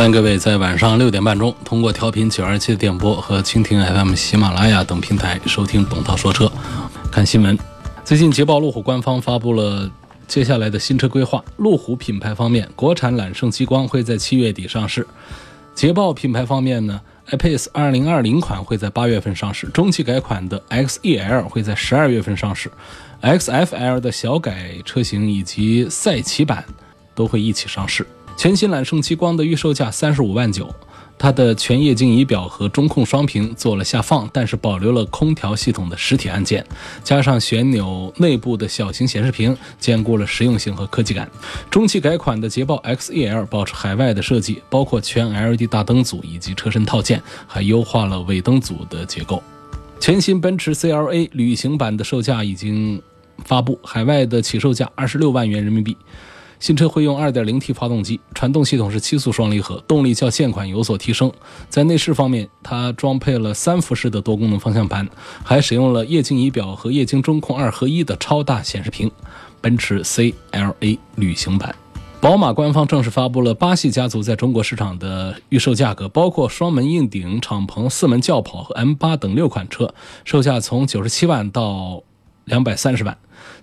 欢迎各位在晚上六点半钟通过调频九二七的电波和蜻蜓 FM、喜马拉雅等平台收听董涛说车。看新闻，最近捷豹路虎官方发布了接下来的新车规划。路虎品牌方面，国产揽胜极光会在七月底上市；捷豹品牌方面呢，iPace 二零二零款会在八月份上市，中期改款的 XEL 会在十二月份上市，XFL 的小改车型以及赛骑版都会一起上市。全新揽胜极光的预售价三十五万九，它的全液晶仪表和中控双屏做了下放，但是保留了空调系统的实体按键，加上旋钮内部的小型显示屏，兼顾了实用性和科技感。中期改款的捷豹 XEL 保持海外的设计，包括全 LED 大灯组以及车身套件，还优化了尾灯组的结构。全新奔驰 CLA 旅行版的售价已经发布，海外的起售价二十六万元人民币。新车会用 2.0T 发动机，传动系统是七速双离合，动力较现款有所提升。在内饰方面，它装配了三辐式的多功能方向盘，还使用了液晶仪表和液晶中控二合一的超大显示屏。奔驰 CLA 旅行版，宝马官方正式发布了八系家族在中国市场的预售价格，包括双门硬顶、敞篷四门轿跑和 M8 等六款车，售价从九十七万到两百三十万。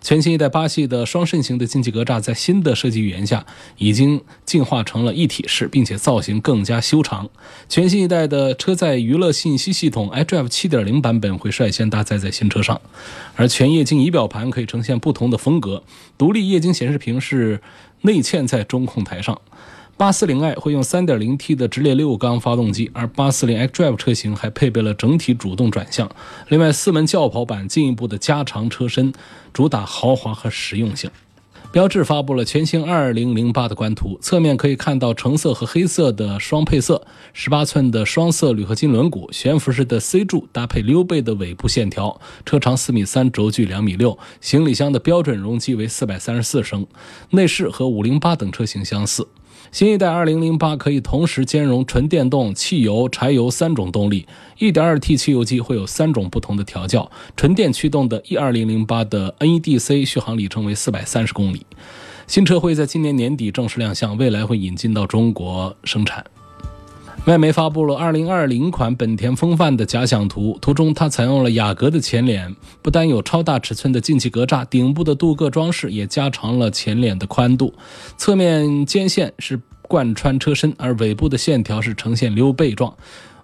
全新一代八系的双肾型的进气格栅，在新的设计语言下，已经进化成了一体式，并且造型更加修长。全新一代的车载娱乐信息系统 iDrive 7.0版本会率先搭载在新车上，而全液晶仪表盘可以呈现不同的风格，独立液晶显示屏是内嵌在中控台上。八四零 i 会用三点零 T 的直列六缸发动机，而八四零 xDrive 车型还配备了整体主动转向。另外，四门轿跑版进一步的加长车身，主打豪华和实用性。标致发布了全新二零零八的官图，侧面可以看到橙色和黑色的双配色，十八寸的双色铝合金轮毂，悬浮式的 C 柱搭配溜背的尾部线条，车长四米三，轴距两米六，行李箱的标准容积为四百三十四升，内饰和五零八等车型相似。新一代2008可以同时兼容纯电动、汽油、柴油三种动力。1.2T 汽油机会有三种不同的调教。纯电驱动的 E2008 的 NEDC 续航里程为430公里。新车会在今年年底正式亮相，未来会引进到中国生产。外媒发布了2020款本田锋范的假想图，图中它采用了雅阁的前脸，不单有超大尺寸的进气格栅，顶部的镀铬装饰也加长了前脸的宽度，侧面肩线是贯穿车身，而尾部的线条是呈现溜背状，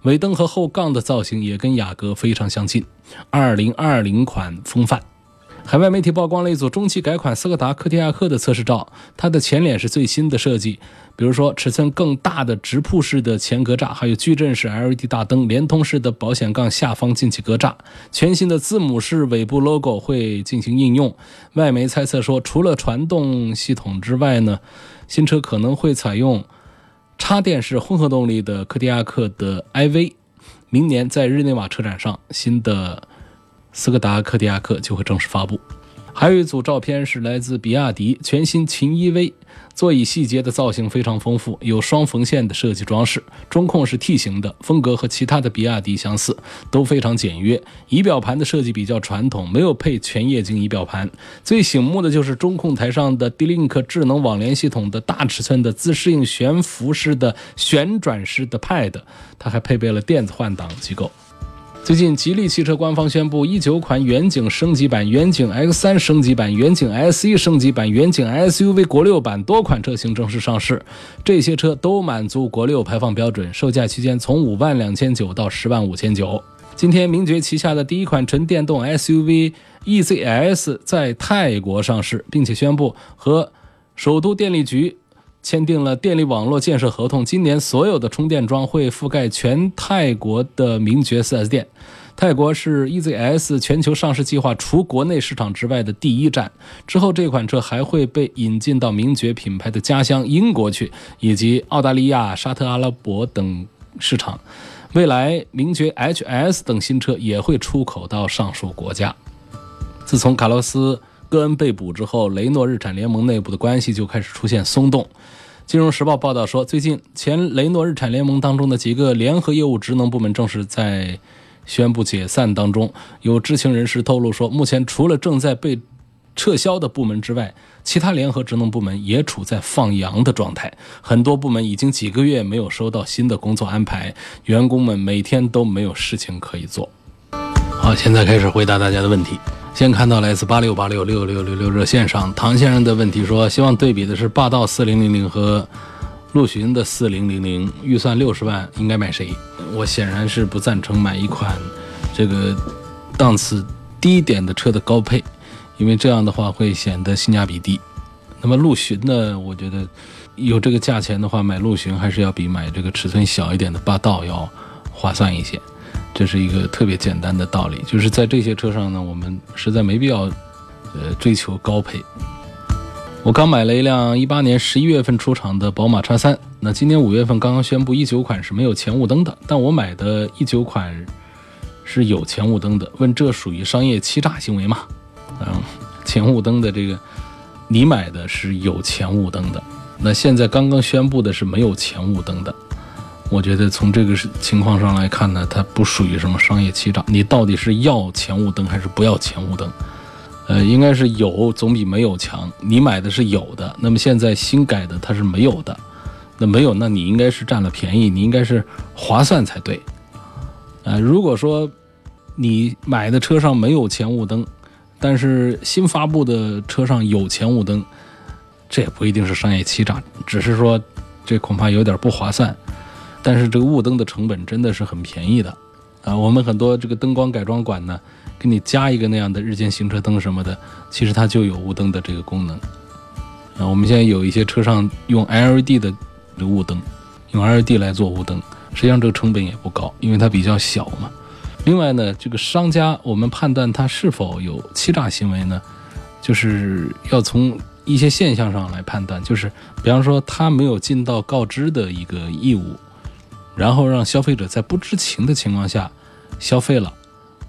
尾灯和后杠的造型也跟雅阁非常相近。2020款锋范。海外媒体曝光了一组中期改款斯柯达柯迪亚克的测试照，它的前脸是最新的设计，比如说尺寸更大的直瀑式的前格栅，还有矩阵式 LED 大灯，连通式的保险杠下方进气格栅，全新的字母式尾部 logo 会进行应用。外媒猜测说，除了传动系统之外呢，新车可能会采用插电式混合动力的柯迪亚克的 iV。明年在日内瓦车展上，新的。斯柯达柯迪亚克就会正式发布。还有一组照片是来自比亚迪全新秦 EV，座椅细节的造型非常丰富，有双缝线的设计装饰，中控是 T 型的，风格和其他的比亚迪相似，都非常简约。仪表盘的设计比较传统，没有配全液晶仪表盘。最醒目的就是中控台上的 D-Link 智能网联系统的大尺寸的自适应悬浮式的旋转式的 Pad，它还配备了电子换挡机构。最近，吉利汽车官方宣布，一九款远景升级版、远景 X3 升级版、远景 SE 升级版、远景 SUV 国六版多款车型正式上市。这些车都满足国六排放标准，售价区间从五万两千九到十万五千九。今天，名爵旗下的第一款纯电动 SUV EZS 在泰国上市，并且宣布和首都电力局签订了电力网络建设合同，今年所有的充电桩会覆盖全泰国的名爵 4S 店。泰国是 EZS 全球上市计划除国内市场之外的第一站。之后，这款车还会被引进到名爵品牌的家乡英国去，以及澳大利亚、沙特阿拉伯等市场。未来，名爵 HS 等新车也会出口到上述国家。自从卡洛斯·戈恩被捕之后，雷诺日产联盟内部的关系就开始出现松动。金融时报报道说，最近前雷诺日产联盟当中的几个联合业务职能部门正是在。宣布解散当中，有知情人士透露说，目前除了正在被撤销的部门之外，其他联合职能部门也处在放羊的状态。很多部门已经几个月没有收到新的工作安排，员工们每天都没有事情可以做。好，现在开始回答大家的问题。先看到来自八六八六六六六六热线上唐先生的问题，说希望对比的是霸道四零零零和。陆巡的四零零零预算六十万，应该买谁？我显然是不赞成买一款这个档次低一点的车的高配，因为这样的话会显得性价比低。那么陆巡呢？我觉得有这个价钱的话，买陆巡还是要比买这个尺寸小一点的霸道要划算一些。这是一个特别简单的道理，就是在这些车上呢，我们实在没必要呃追求高配。我刚买了一辆一八年十一月份出厂的宝马叉三，那今年五月份刚刚宣布一九款是没有前雾灯的，但我买的一九款是有前雾灯的。问这属于商业欺诈行为吗？嗯，前雾灯的这个，你买的是有前雾灯的，那现在刚刚宣布的是没有前雾灯的。我觉得从这个情况上来看呢，它不属于什么商业欺诈。你到底是要前雾灯还是不要前雾灯？呃，应该是有总比没有强。你买的是有的，那么现在新改的它是没有的，那没有，那你应该是占了便宜，你应该是划算才对。呃，如果说你买的车上没有前雾灯，但是新发布的车上有前雾灯，这也不一定是商业欺诈，只是说这恐怕有点不划算。但是这个雾灯的成本真的是很便宜的啊，我们很多这个灯光改装馆呢。给你加一个那样的日间行车灯什么的，其实它就有雾灯的这个功能。啊，我们现在有一些车上用 LED 的这雾灯，用 LED 来做雾灯，实际上这个成本也不高，因为它比较小嘛。另外呢，这个商家我们判断他是否有欺诈行为呢，就是要从一些现象上来判断，就是比方说他没有尽到告知的一个义务，然后让消费者在不知情的情况下消费了。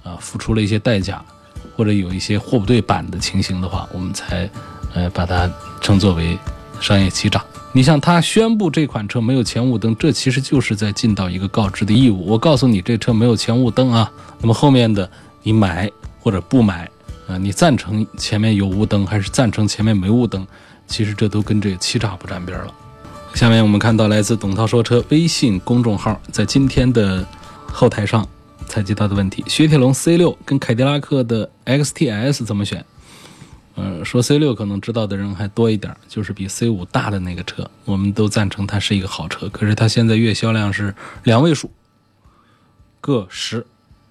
啊，付出了一些代价，或者有一些货不对版的情形的话，我们才，呃，把它称作为商业欺诈。你像他宣布这款车没有前雾灯，这其实就是在尽到一个告知的义务。我告诉你这车没有前雾灯啊，那么后面的你买或者不买，啊，你赞成前面有雾灯还是赞成前面没雾灯，其实这都跟这个欺诈不沾边了。下面我们看到来自董涛说车微信公众号在今天的后台上。采集到的问题：雪铁龙 C 六跟凯迪拉克的 XTS 怎么选？嗯，说 C 六可能知道的人还多一点，就是比 C 五大的那个车，我们都赞成它是一个好车。可是它现在月销量是两位数，个十，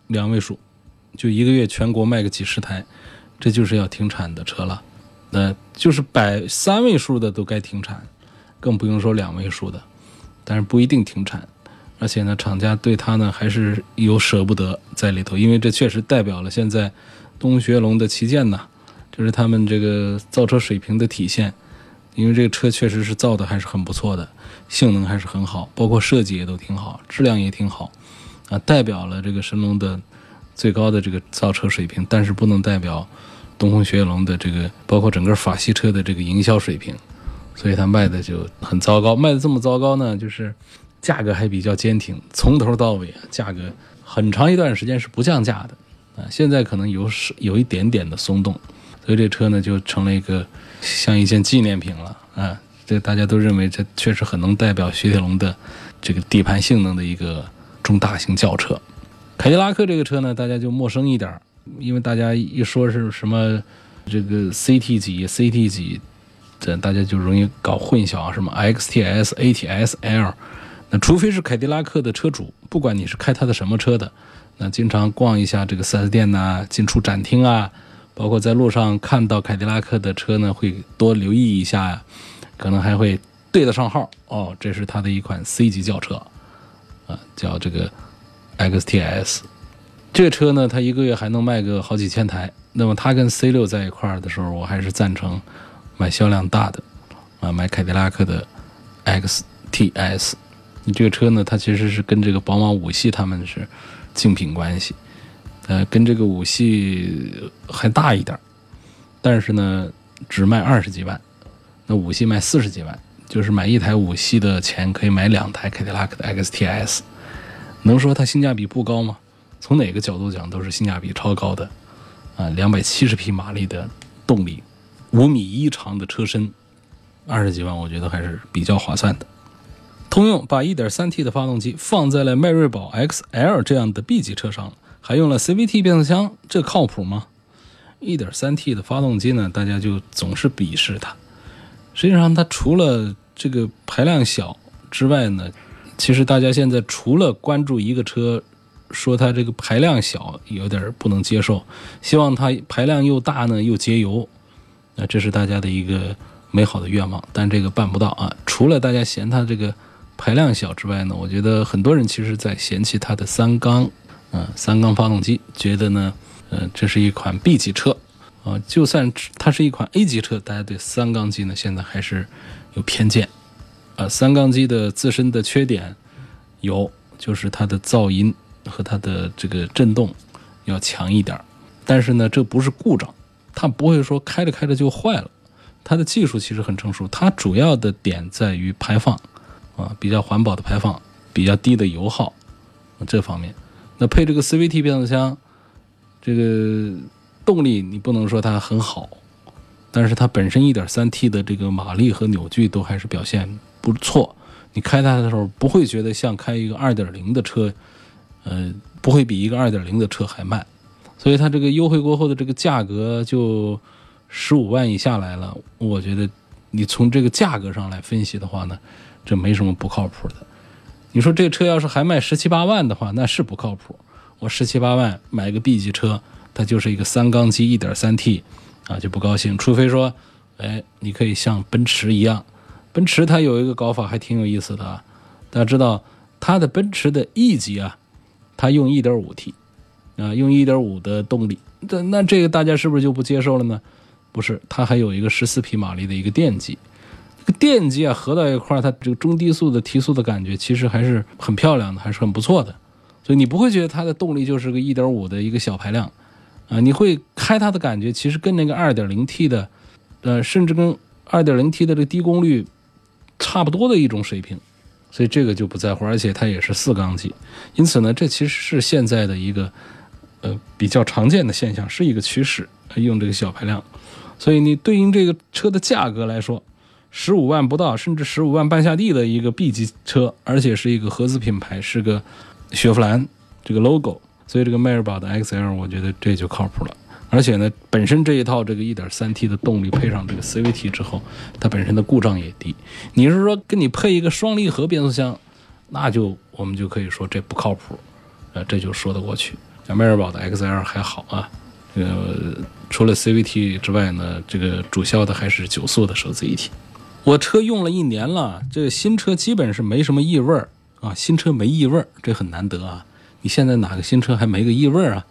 两位数，就一个月全国卖个几十台，这就是要停产的车了。那就是百三位数的都该停产，更不用说两位数的，但是不一定停产。而且呢，厂家对它呢还是有舍不得在里头，因为这确实代表了现在东学龙的旗舰呐，这是他们这个造车水平的体现。因为这个车确实是造的还是很不错的，性能还是很好，包括设计也都挺好，质量也挺好，啊，代表了这个神龙的最高的这个造车水平，但是不能代表东风雪铁龙的这个包括整个法系车的这个营销水平，所以它卖的就很糟糕。卖的这么糟糕呢，就是。价格还比较坚挺，从头到尾价格很长一段时间是不降价的，啊，现在可能有是有一点点的松动，所以这车呢就成了一个像一件纪念品了，啊，这大家都认为这确实很能代表雪铁龙的这个底盘性能的一个中大型轿车。凯迪拉克这个车呢，大家就陌生一点，因为大家一说是什么这个 CT 级、CT 级，这大家就容易搞混淆，什么 XTS、ATS、L。那除非是凯迪拉克的车主，不管你是开他的什么车的，那经常逛一下这个 4S 店呐，进出展厅啊，包括在路上看到凯迪拉克的车呢，会多留意一下，可能还会对得上号哦，这是它的一款 C 级轿车，啊，叫这个 XTS。这车呢，它一个月还能卖个好几千台。那么它跟 C 六在一块儿的时候，我还是赞成买销量大的，啊，买凯迪拉克的 XTS。你这个车呢，它其实是跟这个宝马五系他们是竞品关系，呃，跟这个五系还大一点，但是呢，只卖二十几万，那五系卖四十几万。就是买一台五系的钱可以买两台凯迪拉克的 XTS，能说它性价比不高吗？从哪个角度讲都是性价比超高的，啊，两百七十匹马力的动力，五米一长的车身，二十几万我觉得还是比较划算的。通用把 1.3T 的发动机放在了迈锐宝 XL 这样的 B 级车上，还用了 CVT 变速箱，这靠谱吗？1.3T 的发动机呢，大家就总是鄙视它，实际上它除了这个排量小之外呢，其实大家现在除了关注一个车，说它这个排量小有点不能接受，希望它排量又大呢又节油，那这是大家的一个美好的愿望，但这个办不到啊。除了大家嫌它这个排量小之外呢，我觉得很多人其实在嫌弃它的三缸，嗯，三缸发动机，觉得呢，呃，这是一款 B 级车，啊，就算它是一款 A 级车，大家对三缸机呢现在还是。有偏见，啊，三缸机的自身的缺点有，就是它的噪音和它的这个震动要强一点但是呢，这不是故障，它不会说开着开着就坏了。它的技术其实很成熟，它主要的点在于排放，啊，比较环保的排放，比较低的油耗这方面。那配这个 CVT 变速箱，这个动力你不能说它很好。但是它本身 1.3T 的这个马力和扭矩都还是表现不错，你开它的时候不会觉得像开一个2.0的车，呃，不会比一个2.0的车还慢，所以它这个优惠过后的这个价格就十五万以下来了。我觉得你从这个价格上来分析的话呢，这没什么不靠谱的。你说这车要是还卖十七八万的话，那是不靠谱。我十七八万买个 B 级车，它就是一个三缸机 1.3T。啊，就不高兴，除非说，哎，你可以像奔驰一样，奔驰它有一个搞法还挺有意思的啊。大家知道，它的奔驰的 E 级啊，它用 1.5T，啊，用1.5的动力，那那这个大家是不是就不接受了呢？不是，它还有一个14匹马力的一个电机，这个电机啊合到一块儿，它这个中低速的提速的感觉其实还是很漂亮的，还是很不错的。所以你不会觉得它的动力就是个1.5的一个小排量。啊，你会开它的感觉，其实跟那个 2.0T 的，呃，甚至跟 2.0T 的这个低功率差不多的一种水平，所以这个就不在乎，而且它也是四缸机，因此呢，这其实是现在的一个呃比较常见的现象，是一个趋势，用这个小排量，所以你对应这个车的价格来说，十五万不到，甚至十五万半下地的一个 B 级车，而且是一个合资品牌，是个雪佛兰这个 logo。所以这个迈锐宝的 XL，我觉得这就靠谱了。而且呢，本身这一套这个 1.3T 的动力配上这个 CVT 之后，它本身的故障也低。你是说跟你配一个双离合变速箱，那就我们就可以说这不靠谱，呃，这就说得过去。像迈锐宝的 XL 还好啊，呃除了 CVT 之外呢，这个主销的还是九速的手自一体。我车用了一年了，这新车基本是没什么异味儿啊，新车没异味儿，这很难得啊。你现在哪个新车还没个异味啊？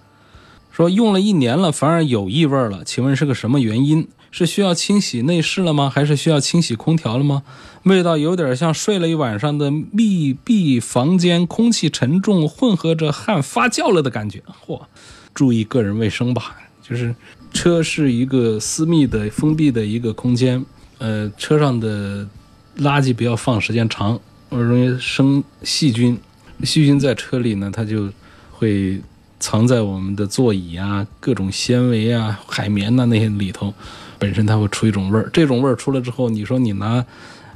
说用了一年了，反而有异味了，请问是个什么原因？是需要清洗内饰了吗？还是需要清洗空调了吗？味道有点像睡了一晚上的密闭房间，空气沉重，混合着汗发酵了的感觉。嚯，注意个人卫生吧。就是车是一个私密的、封闭的一个空间，呃，车上的垃圾不要放时间长，容易生细菌。细菌在车里呢，它就会藏在我们的座椅啊、各种纤维啊、海绵呐那些里头，本身它会出一种味儿。这种味儿出来之后，你说你拿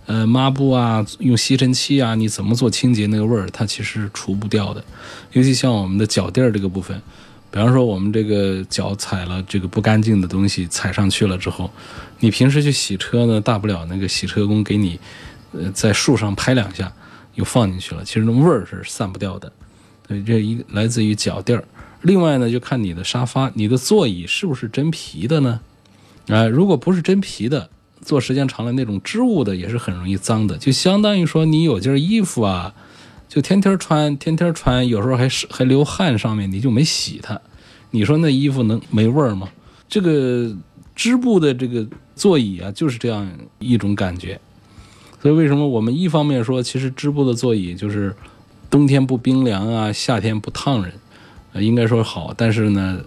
呃抹布啊、用吸尘器啊，你怎么做清洁？那个味儿它其实除不掉的。尤其像我们的脚垫儿这个部分，比方说我们这个脚踩了这个不干净的东西踩上去了之后，你平时去洗车呢，大不了那个洗车工给你呃在树上拍两下。又放进去了，其实那味儿是散不掉的。对，这一来自于脚垫儿。另外呢，就看你的沙发、你的座椅是不是真皮的呢？啊，如果不是真皮的，坐时间长了那种织物的也是很容易脏的，就相当于说你有件衣服啊，就天天穿，天天穿，有时候还是还流汗，上面你就没洗它，你说那衣服能没味儿吗？这个织布的这个座椅啊，就是这样一种感觉。所以为什么我们一方面说，其实织布的座椅就是冬天不冰凉啊，夏天不烫人，呃，应该说好。但是呢，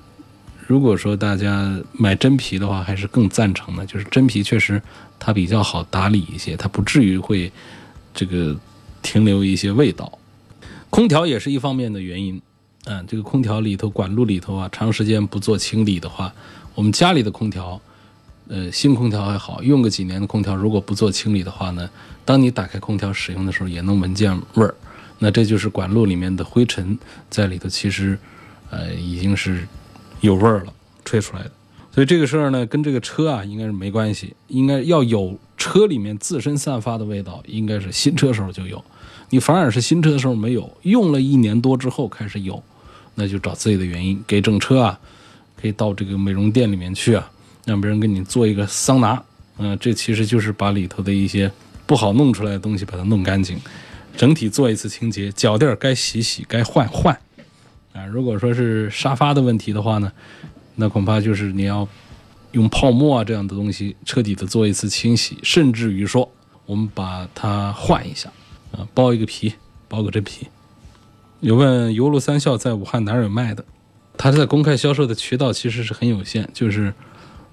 如果说大家买真皮的话，还是更赞成的。就是真皮确实它比较好打理一些，它不至于会这个停留一些味道。空调也是一方面的原因。嗯，这个空调里头管路里头啊，长时间不做清理的话，我们家里的空调。呃，新空调还好，用个几年的空调，如果不做清理的话呢，当你打开空调使用的时候，也能闻见味儿。那这就是管路里面的灰尘在里头，其实，呃，已经是有味儿了，吹出来的。所以这个事儿呢，跟这个车啊，应该是没关系。应该要有车里面自身散发的味道，应该是新车时候就有。你反而是新车的时候没有，用了一年多之后开始有，那就找自己的原因。给整车啊，可以到这个美容店里面去啊。让别人给你做一个桑拿，嗯，这其实就是把里头的一些不好弄出来的东西把它弄干净，整体做一次清洁，脚垫该洗洗，该换换，如果说是沙发的问题的话呢，那恐怕就是你要用泡沫啊这样的东西彻底的做一次清洗，甚至于说我们把它换一下，啊，包一个皮，包个真皮。有问油路三校在武汉哪有卖的？它在公开销售的渠道其实是很有限，就是。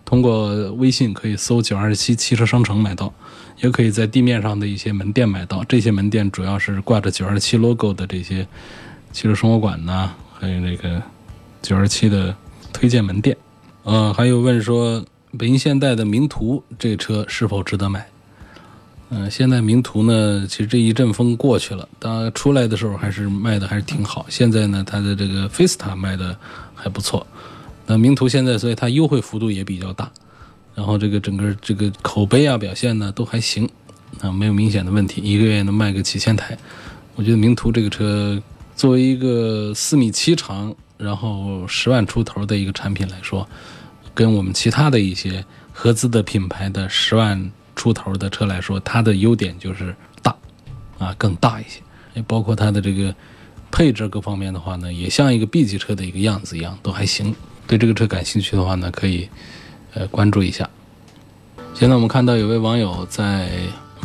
通过微信可以搜“九二七汽车商城”买到，也可以在地面上的一些门店买到。这些门店主要是挂着九二七 logo 的这些汽车生活馆呐，还有那个九二七的推荐门店。呃，还有问说北京现代的名图这车是否值得买？嗯，现在名图呢，其实这一阵风过去了，当出来的时候还是卖的还是挺好。现在呢，它的这个 Fiesta 卖的还不错。那名图现在，所以它优惠幅度也比较大，然后这个整个这个口碑啊表现呢都还行，啊没有明显的问题，一个月能卖个几千台。我觉得名图这个车作为一个四米七长，然后十万出头的一个产品来说，跟我们其他的一些合资的品牌的十万出头的车来说，它的优点就是大，啊更大一些，也包括它的这个配置各方面的话呢，也像一个 B 级车的一个样子一样，都还行。对这个车感兴趣的话呢，可以，呃，关注一下。现在我们看到有位网友在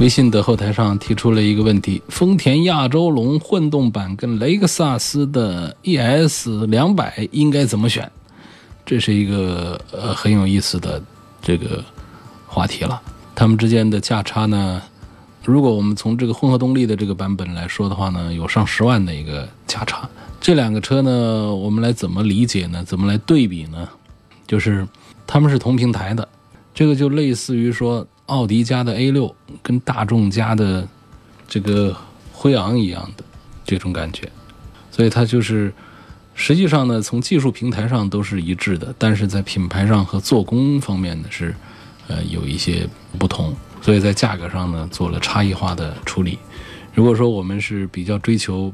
微信的后台上提出了一个问题：丰田亚洲龙混动版跟雷克萨斯的 ES 两百应该怎么选？这是一个呃很有意思的这个话题了。它们之间的价差呢，如果我们从这个混合动力的这个版本来说的话呢，有上十万的一个价差。这两个车呢，我们来怎么理解呢？怎么来对比呢？就是他们是同平台的，这个就类似于说奥迪家的 A 六跟大众家的这个辉昂一样的这种感觉，所以它就是实际上呢，从技术平台上都是一致的，但是在品牌上和做工方面呢是呃有一些不同，所以在价格上呢做了差异化的处理。如果说我们是比较追求。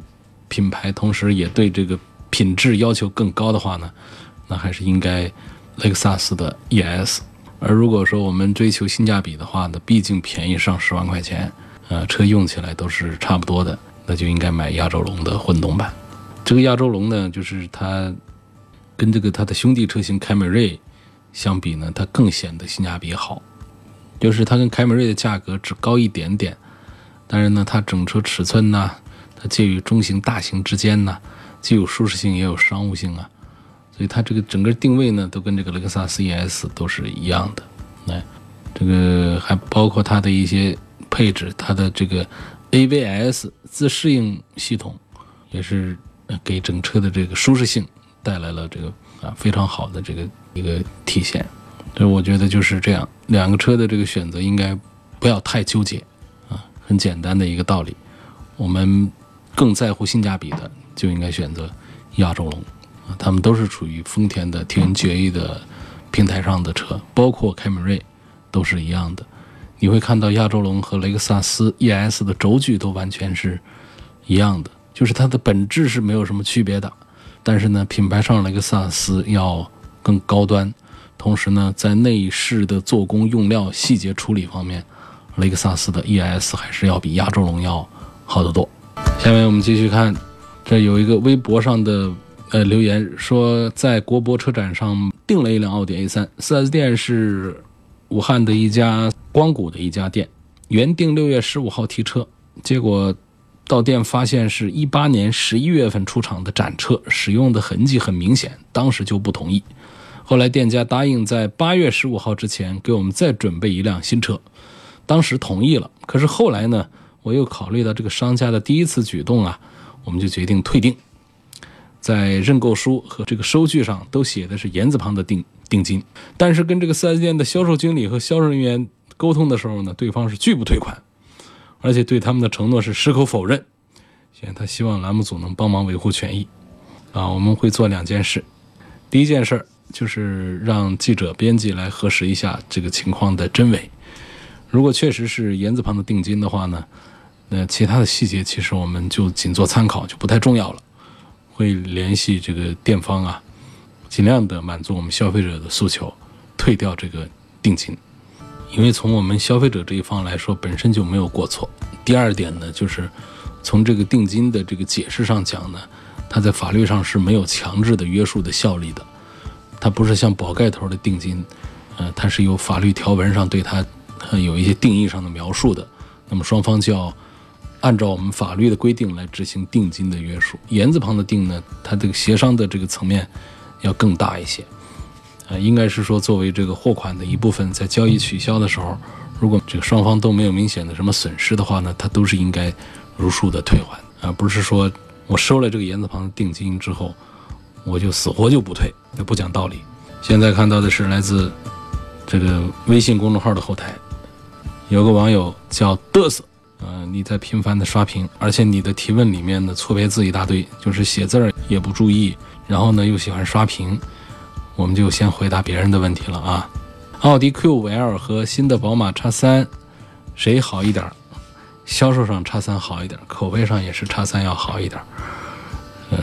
品牌同时也对这个品质要求更高的话呢，那还是应该雷克萨斯的 ES。而如果说我们追求性价比的话呢，毕竟便宜上十万块钱，呃，车用起来都是差不多的，那就应该买亚洲龙的混动版。这个亚洲龙呢，就是它跟这个它的兄弟车型凯美瑞相比呢，它更显得性价比好。就是它跟凯美瑞的价格只高一点点，但是呢，它整车尺寸呢。它介于中型、大型之间呢，既有舒适性也有商务性啊，所以它这个整个定位呢，都跟这个雷克萨斯 ES 都是一样的。来，这个还包括它的一些配置，它的这个 AVS 自适应系统也是给整车的这个舒适性带来了这个啊非常好的这个一个体现。所以我觉得就是这样，两个车的这个选择应该不要太纠结啊，很简单的一个道理，我们。更在乎性价比的，就应该选择亚洲龙，他们都是处于丰田的 TNGA 的平台上的车，包括凯美瑞都是一样的。你会看到亚洲龙和雷克萨斯 ES 的轴距都完全是一样的，就是它的本质是没有什么区别的。但是呢，品牌上雷克萨斯要更高端，同时呢，在内饰的做工、用料、细节处理方面，雷克萨斯的 ES 还是要比亚洲龙要好得多。下面我们继续看，这有一个微博上的呃留言说，在国博车展上订了一辆奥迪 A3，4S 店是武汉的一家光谷的一家店，原定六月十五号提车，结果到店发现是一八年十一月份出厂的展车，使用的痕迹很明显，当时就不同意。后来店家答应在八月十五号之前给我们再准备一辆新车，当时同意了。可是后来呢，我又考虑到这个商家的第一次举动啊，我们就决定退订。在认购书和这个收据上都写的是言字旁的定定金，但是跟这个 4S 店的销售经理和销售人员沟通的时候呢，对方是拒不退款，而且对他们的承诺是矢口否认。现在他希望栏目组能帮忙维护权益啊，我们会做两件事，第一件事。就是让记者、编辑来核实一下这个情况的真伪。如果确实是言字旁的定金的话呢，那其他的细节其实我们就仅做参考，就不太重要了。会联系这个店方啊，尽量的满足我们消费者的诉求，退掉这个定金。因为从我们消费者这一方来说，本身就没有过错。第二点呢，就是从这个定金的这个解释上讲呢，它在法律上是没有强制的约束的效力的。它不是像宝盖头的定金，呃，它是有法律条文上对它有一些定义上的描述的。那么双方就要按照我们法律的规定来执行定金的约束。言字旁的定呢，它这个协商的这个层面要更大一些。呃，应该是说作为这个货款的一部分，在交易取消的时候，如果这个双方都没有明显的什么损失的话呢，它都是应该如数的退还，而不是说我收了这个言字旁的定金之后。我就死活就不退，那不讲道理。现在看到的是来自这个微信公众号的后台，有个网友叫嘚瑟，呃，你在频繁的刷屏，而且你的提问里面的错别字一大堆，就是写字儿也不注意，然后呢又喜欢刷屏。我们就先回答别人的问题了啊。奥迪 Q5L 和新的宝马 X3 谁好一点？销售上 X3 好一点，口碑上也是 X3 要好一点。呃。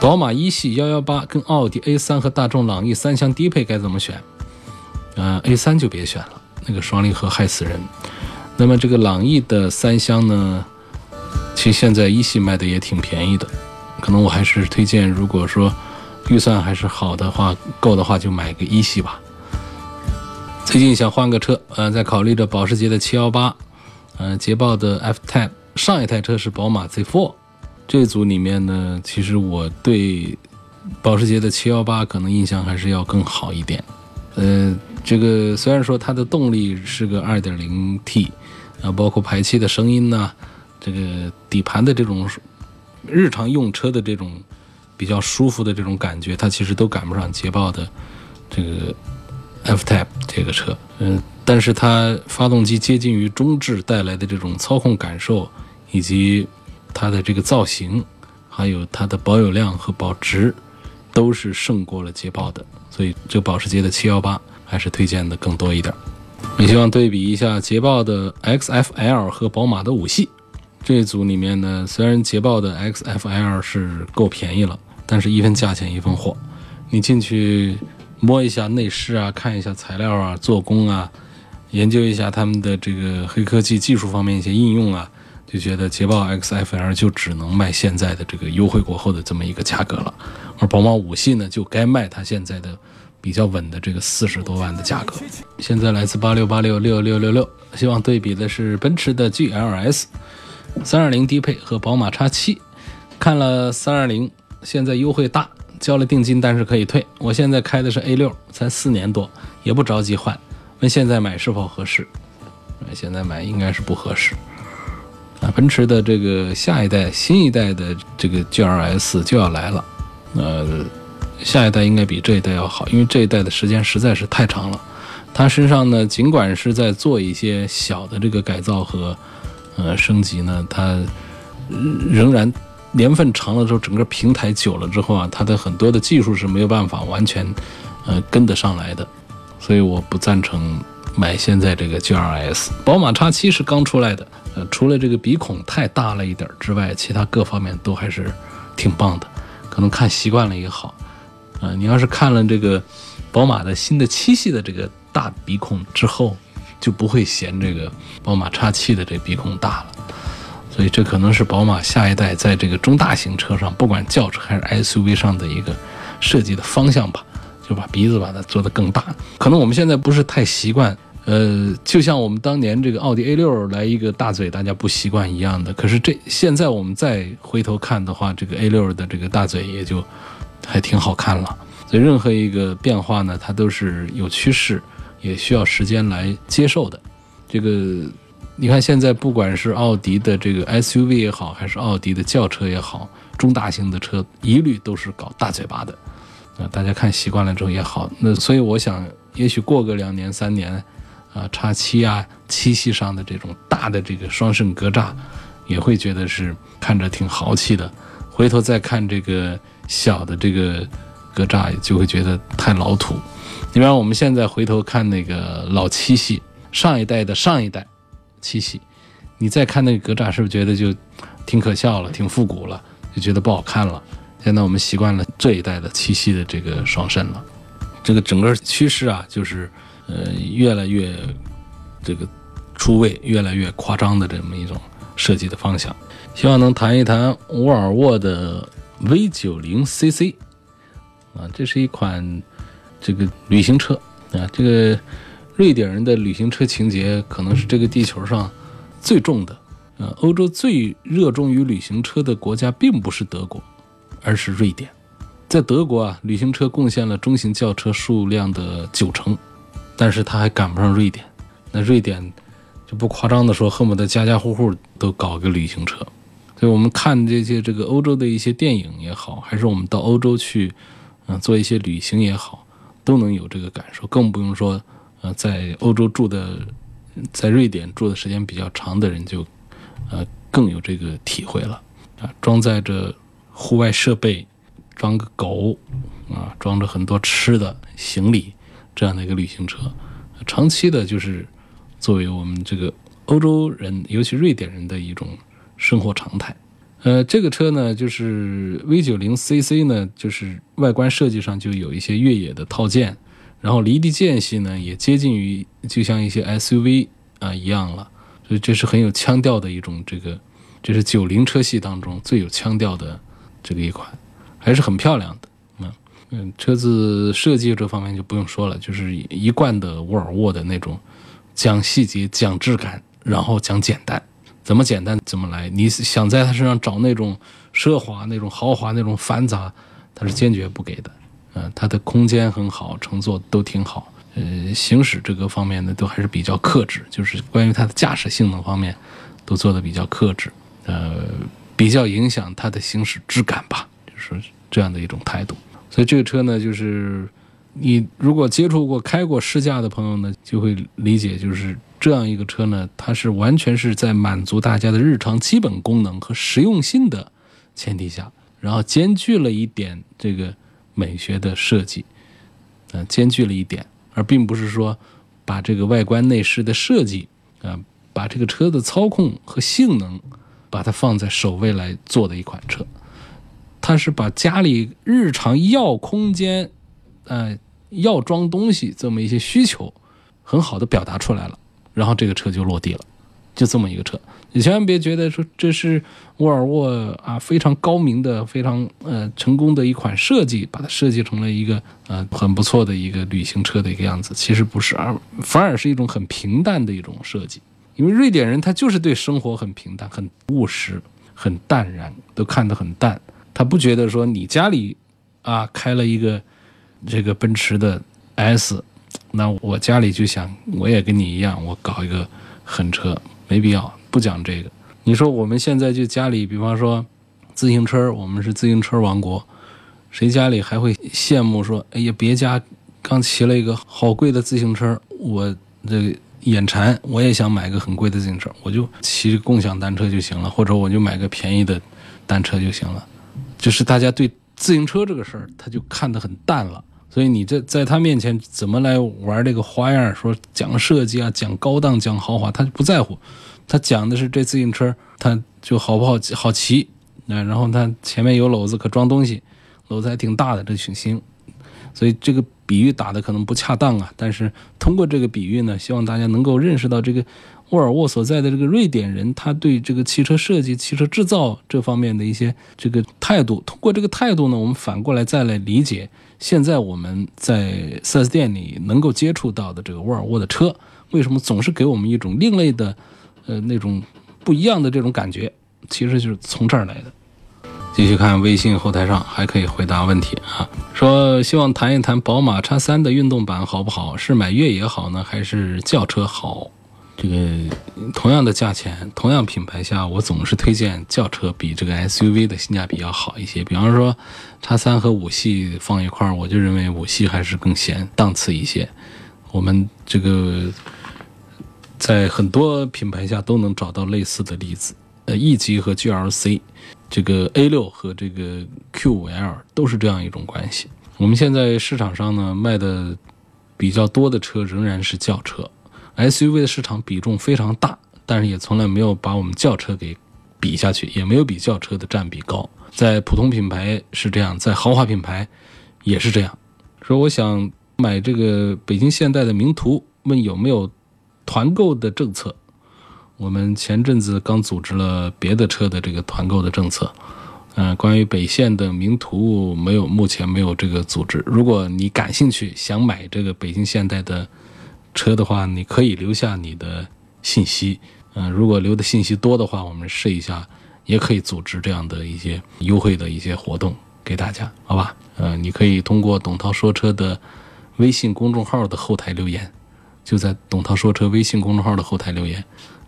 宝马一系幺幺八跟奥迪 A 三和大众朗逸三厢低配该怎么选？呃，A 三就别选了，那个双离合害死人。那么这个朗逸的三厢呢，其实现在一系卖的也挺便宜的，可能我还是推荐，如果说预算还是好的话，够的话就买个一系吧。最近想换个车，呃，在考虑着保时捷的七幺八，呃，捷豹的 F Type，上一台车是宝马 Z4。这组里面呢，其实我对保时捷的718可能印象还是要更好一点。呃，这个虽然说它的动力是个 2.0T，啊，包括排气的声音呐，这个底盘的这种日常用车的这种比较舒服的这种感觉，它其实都赶不上捷豹的这个 F-Type 这个车。嗯，但是它发动机接近于中置带来的这种操控感受以及它的这个造型，还有它的保有量和保值，都是胜过了捷豹的，所以这保时捷的718还是推荐的更多一点。也希望对比一下捷豹的 XFL 和宝马的五系这一组里面呢，虽然捷豹的 XFL 是够便宜了，但是一分价钱一分货，你进去摸一下内饰啊，看一下材料啊，做工啊，研究一下他们的这个黑科技技术方面一些应用啊。就觉得捷豹 XFL 就只能卖现在的这个优惠过后的这么一个价格了，而宝马五系呢，就该卖它现在的比较稳的这个四十多万的价格。现在来自八六八六六六六六，希望对比的是奔驰的 GLS 三二零低配和宝马 X 七。看了三二零，现在优惠大，交了定金，但是可以退。我现在开的是 A 六，才四年多，也不着急换。问现在买是否合适？现在买应该是不合适。啊，奔驰的这个下一代、新一代的这个 GLS 就要来了，呃，下一代应该比这一代要好，因为这一代的时间实在是太长了。它身上呢，尽管是在做一些小的这个改造和呃升级呢，它仍然年份长了之后，整个平台久了之后啊，它的很多的技术是没有办法完全呃跟得上来的，所以我不赞成买现在这个 G R S。宝马 X7 是刚出来的。呃除了这个鼻孔太大了一点之外，其他各方面都还是挺棒的。可能看习惯了也好，啊，你要是看了这个宝马的新的七系的这个大鼻孔之后，就不会嫌这个宝马叉七的这鼻孔大了。所以这可能是宝马下一代在这个中大型车上，不管轿车还是 SUV 上的一个设计的方向吧，就把鼻子把它做得更大。可能我们现在不是太习惯，呃，就像我们当年这个奥迪 A6 来一个大嘴，大家不习惯一样的。可是这现在我们再回头看的话，这个 A6 的这个大嘴也就还挺好看了。所以任何一个变化呢，它都是有趋势，也需要时间来接受的。这个。你看，现在不管是奥迪的这个 SUV 也好，还是奥迪的轿车也好，中大型的车一律都是搞大嘴巴的，啊，大家看习惯了之后也好。那所以我想，也许过个两年三年，啊，叉七啊，七系上的这种大的这个双肾格栅，也会觉得是看着挺豪气的。回头再看这个小的这个格栅，就会觉得太老土。你比方我们现在回头看那个老七系，上一代的上一代。七系，你再看那个格栅，是不是觉得就挺可笑了，挺复古了，就觉得不好看了？现在我们习惯了这一代的七系的这个双肾了。这个整个趋势啊，就是呃越来越这个出位，越来越夸张的这么一种设计的方向。希望能谈一谈沃尔沃的 V90 CC 啊，这是一款这个旅行车啊，这个。瑞典人的旅行车情节可能是这个地球上最重的。呃，欧洲最热衷于旅行车的国家并不是德国，而是瑞典。在德国啊，旅行车贡献了中型轿车数量的九成，但是它还赶不上瑞典。那瑞典就不夸张的说，恨不得家家户户都搞个旅行车。所以我们看这些这个欧洲的一些电影也好，还是我们到欧洲去，嗯，做一些旅行也好，都能有这个感受，更不用说。呃，在欧洲住的，在瑞典住的时间比较长的人就，呃，更有这个体会了啊。装载着户外设备，装个狗，啊，装着很多吃的行李，这样的一个旅行车，长期的就是作为我们这个欧洲人，尤其瑞典人的一种生活常态。呃，这个车呢，就是 V90 CC 呢，就是外观设计上就有一些越野的套件。然后离地间隙呢，也接近于就像一些 SUV 啊一样了，所以这是很有腔调的一种这个，这是九零车系当中最有腔调的这个一款，还是很漂亮的。嗯嗯，车子设计这方面就不用说了，就是一贯的沃尔沃的那种讲细节、讲质感，然后讲简单，怎么简单怎么来。你想在它身上找那种奢华、那种豪华、那种繁杂，它是坚决不给的。呃，它的空间很好，乘坐都挺好。呃，行驶这个方面呢，都还是比较克制，就是关于它的驾驶性能方面，都做的比较克制。呃，比较影响它的行驶质感吧，就是这样的一种态度。所以这个车呢，就是你如果接触过、开过试驾的朋友呢，就会理解，就是这样一个车呢，它是完全是在满足大家的日常基本功能和实用性的前提下，然后兼具了一点这个。美学的设计，呃，兼具了一点，而并不是说把这个外观内饰的设计，啊，把这个车的操控和性能，把它放在首位来做的一款车。它是把家里日常要空间，呃，要装东西这么一些需求，很好的表达出来了，然后这个车就落地了，就这么一个车。你千万别觉得说这是沃尔沃啊非常高明的、非常呃成功的一款设计，把它设计成了一个呃很不错的一个旅行车的一个样子。其实不是，而反而是一种很平淡的一种设计。因为瑞典人他就是对生活很平淡、很务实、很淡然，都看得很淡。他不觉得说你家里啊开了一个这个奔驰的 S，那我家里就想我也跟你一样，我搞一个狠车，没必要。不讲这个，你说我们现在就家里，比方说自行车，我们是自行车王国，谁家里还会羡慕说，哎呀，别家刚骑了一个好贵的自行车，我这眼馋，我也想买个很贵的自行车，我就骑共享单车就行了，或者我就买个便宜的单车就行了，就是大家对自行车这个事儿，他就看得很淡了，所以你这在他面前怎么来玩这个花样，说讲设计啊，讲高档，讲豪华，他就不在乎。他讲的是这自行车，他就好不好好骑，啊，然后他前面有篓子可装东西，篓子还挺大的，这行行。所以这个比喻打的可能不恰当啊。但是通过这个比喻呢，希望大家能够认识到这个沃尔沃所在的这个瑞典人，他对这个汽车设计、汽车制造这方面的一些这个态度。通过这个态度呢，我们反过来再来理解现在我们在 4S 店里能够接触到的这个沃尔沃的车，为什么总是给我们一种另类的，呃，那种不一样的这种感觉，其实就是从这儿来的。继续看微信后台上还可以回答问题啊，说希望谈一谈宝马叉三的运动版好不好？是买越野好呢，还是轿车好？这个同样的价钱，同样品牌下，我总是推荐轿车比这个 SUV 的性价比要好一些。比方说，叉三和五系放一块儿，我就认为五系还是更显档次一些。我们这个在很多品牌下都能找到类似的例子。呃，E 级和 GLC，这个 A 六和这个 Q 五 L 都是这样一种关系。我们现在市场上呢卖的比较多的车仍然是轿车，SUV 的市场比重非常大，但是也从来没有把我们轿车给比下去，也没有比轿车的占比高。在普通品牌是这样，在豪华品牌也是这样。说我想买这个北京现代的名图，问有没有团购的政策。我们前阵子刚组织了别的车的这个团购的政策，嗯，关于北线的名图没有，目前没有这个组织。如果你感兴趣，想买这个北京现代的车的话，你可以留下你的信息，嗯，如果留的信息多的话，我们试一下，也可以组织这样的一些优惠的一些活动给大家，好吧？呃，你可以通过董涛说车的微信公众号的后台留言，就在董涛说车微信公众号的后台留言。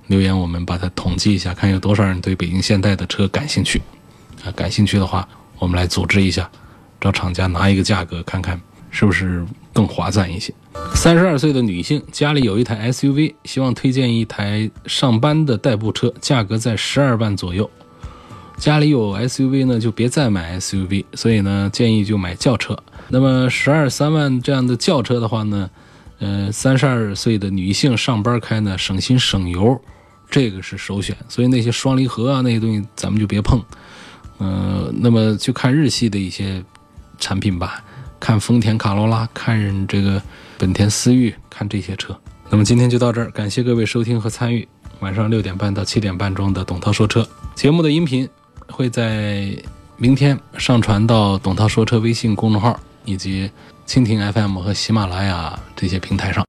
留言，我们把它统计一下，看有多少人对北京现代的车感兴趣。啊，感兴趣的话，我们来组织一下，找厂家拿一个价格，看看是不是更划算一些。三十二岁的女性家里有一台 SUV，希望推荐一台上班的代步车，价格在十二万左右。家里有 SUV 呢，就别再买 SUV，所以呢，建议就买轿车。那么十二三万这样的轿车的话呢，呃，三十二岁的女性上班开呢，省心省油。这个是首选，所以那些双离合啊那些东西咱们就别碰。嗯，那么就看日系的一些产品吧，看丰田卡罗拉，看这个本田思域，看这些车。那么今天就到这儿，感谢各位收听和参与。晚上六点半到七点半钟的董涛说车节目的音频会在明天上传到董涛说车微信公众号以及蜻蜓 FM 和喜马拉雅这些平台上。